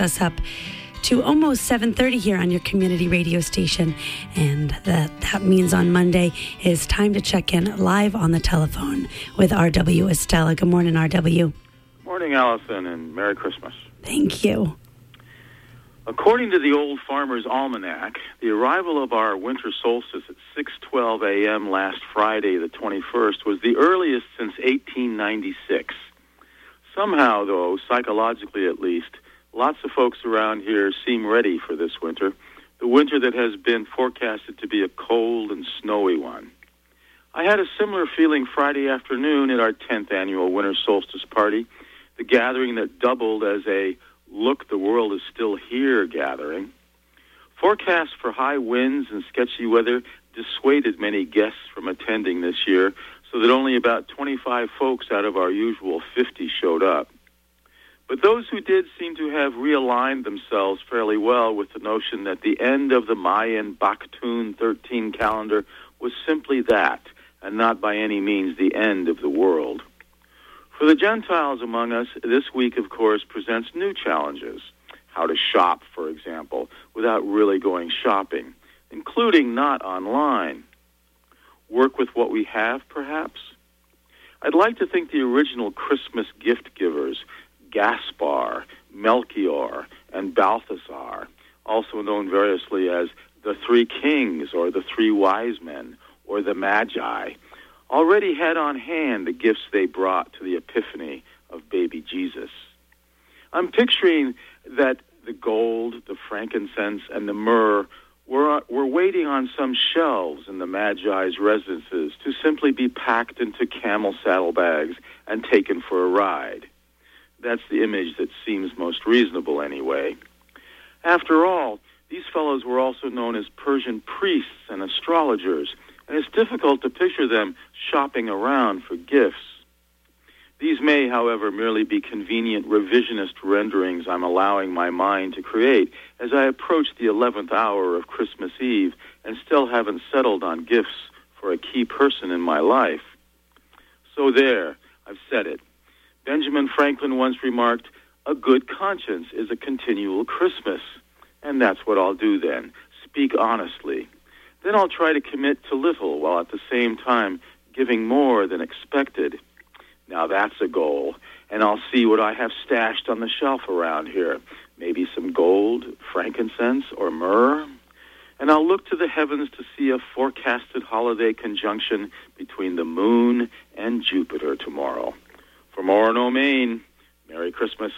brings us up to almost 7:30 here on your community radio station and that that means on Monday is time to check in live on the telephone with RW Estela. Good morning RW. Morning Allison and Merry Christmas. Thank you. According to the Old Farmer's Almanac, the arrival of our winter solstice at 6:12 a.m. last Friday, the 21st, was the earliest since 1896. Somehow, though, psychologically at least, lots of folks around here seem ready for this winter, the winter that has been forecasted to be a cold and snowy one. I had a similar feeling Friday afternoon at our 10th annual winter solstice party, the gathering that doubled as a Look, the World is Still Here gathering. Forecasts for high winds and sketchy weather dissuaded many guests from attending this year, so that only about 25 folks out of our usual 50 showed up. But those who did seem to have realigned themselves fairly well with the notion that the end of the Mayan Baktun 13 calendar was simply that, and not by any means the end of the world. For the Gentiles among us, this week, of course, presents new challenges. How to shop, for example, without really going shopping, including not online. Work with what we have, perhaps? I'd like to think the original Christmas gift givers, Gaspar, Melchior, and Balthasar, also known variously as the Three Kings or the Three Wise Men or the Magi, already had on hand the gifts they brought to the epiphany of baby Jesus. I'm picturing that the gold, the frankincense, and the myrrh were, were waiting on some shelves in the Magi's residences to simply be packed into camel saddlebags and taken for a ride. That's the image that seems most reasonable, anyway. After all, these fellows were also known as Persian priests and astrologers and it's difficult to picture them shopping around for gifts. These may, however, merely be convenient revisionist renderings I'm allowing my mind to create as I approach the 11th hour of Christmas Eve and still haven't settled on gifts for a key person in my life. So there, I've said it. Benjamin Franklin once remarked, a good conscience is a continual Christmas. And that's what I'll do then. Speak honestly. Then I'll try to commit to little while at the same time giving more than expected. Now that's a goal, and I'll see what I have stashed on the shelf around here. Maybe some gold, frankincense, or myrrh. And I'll look to the heavens to see a forecasted holiday conjunction between the moon and Jupiter tomorrow. From Orono, Maine, Merry Christmas.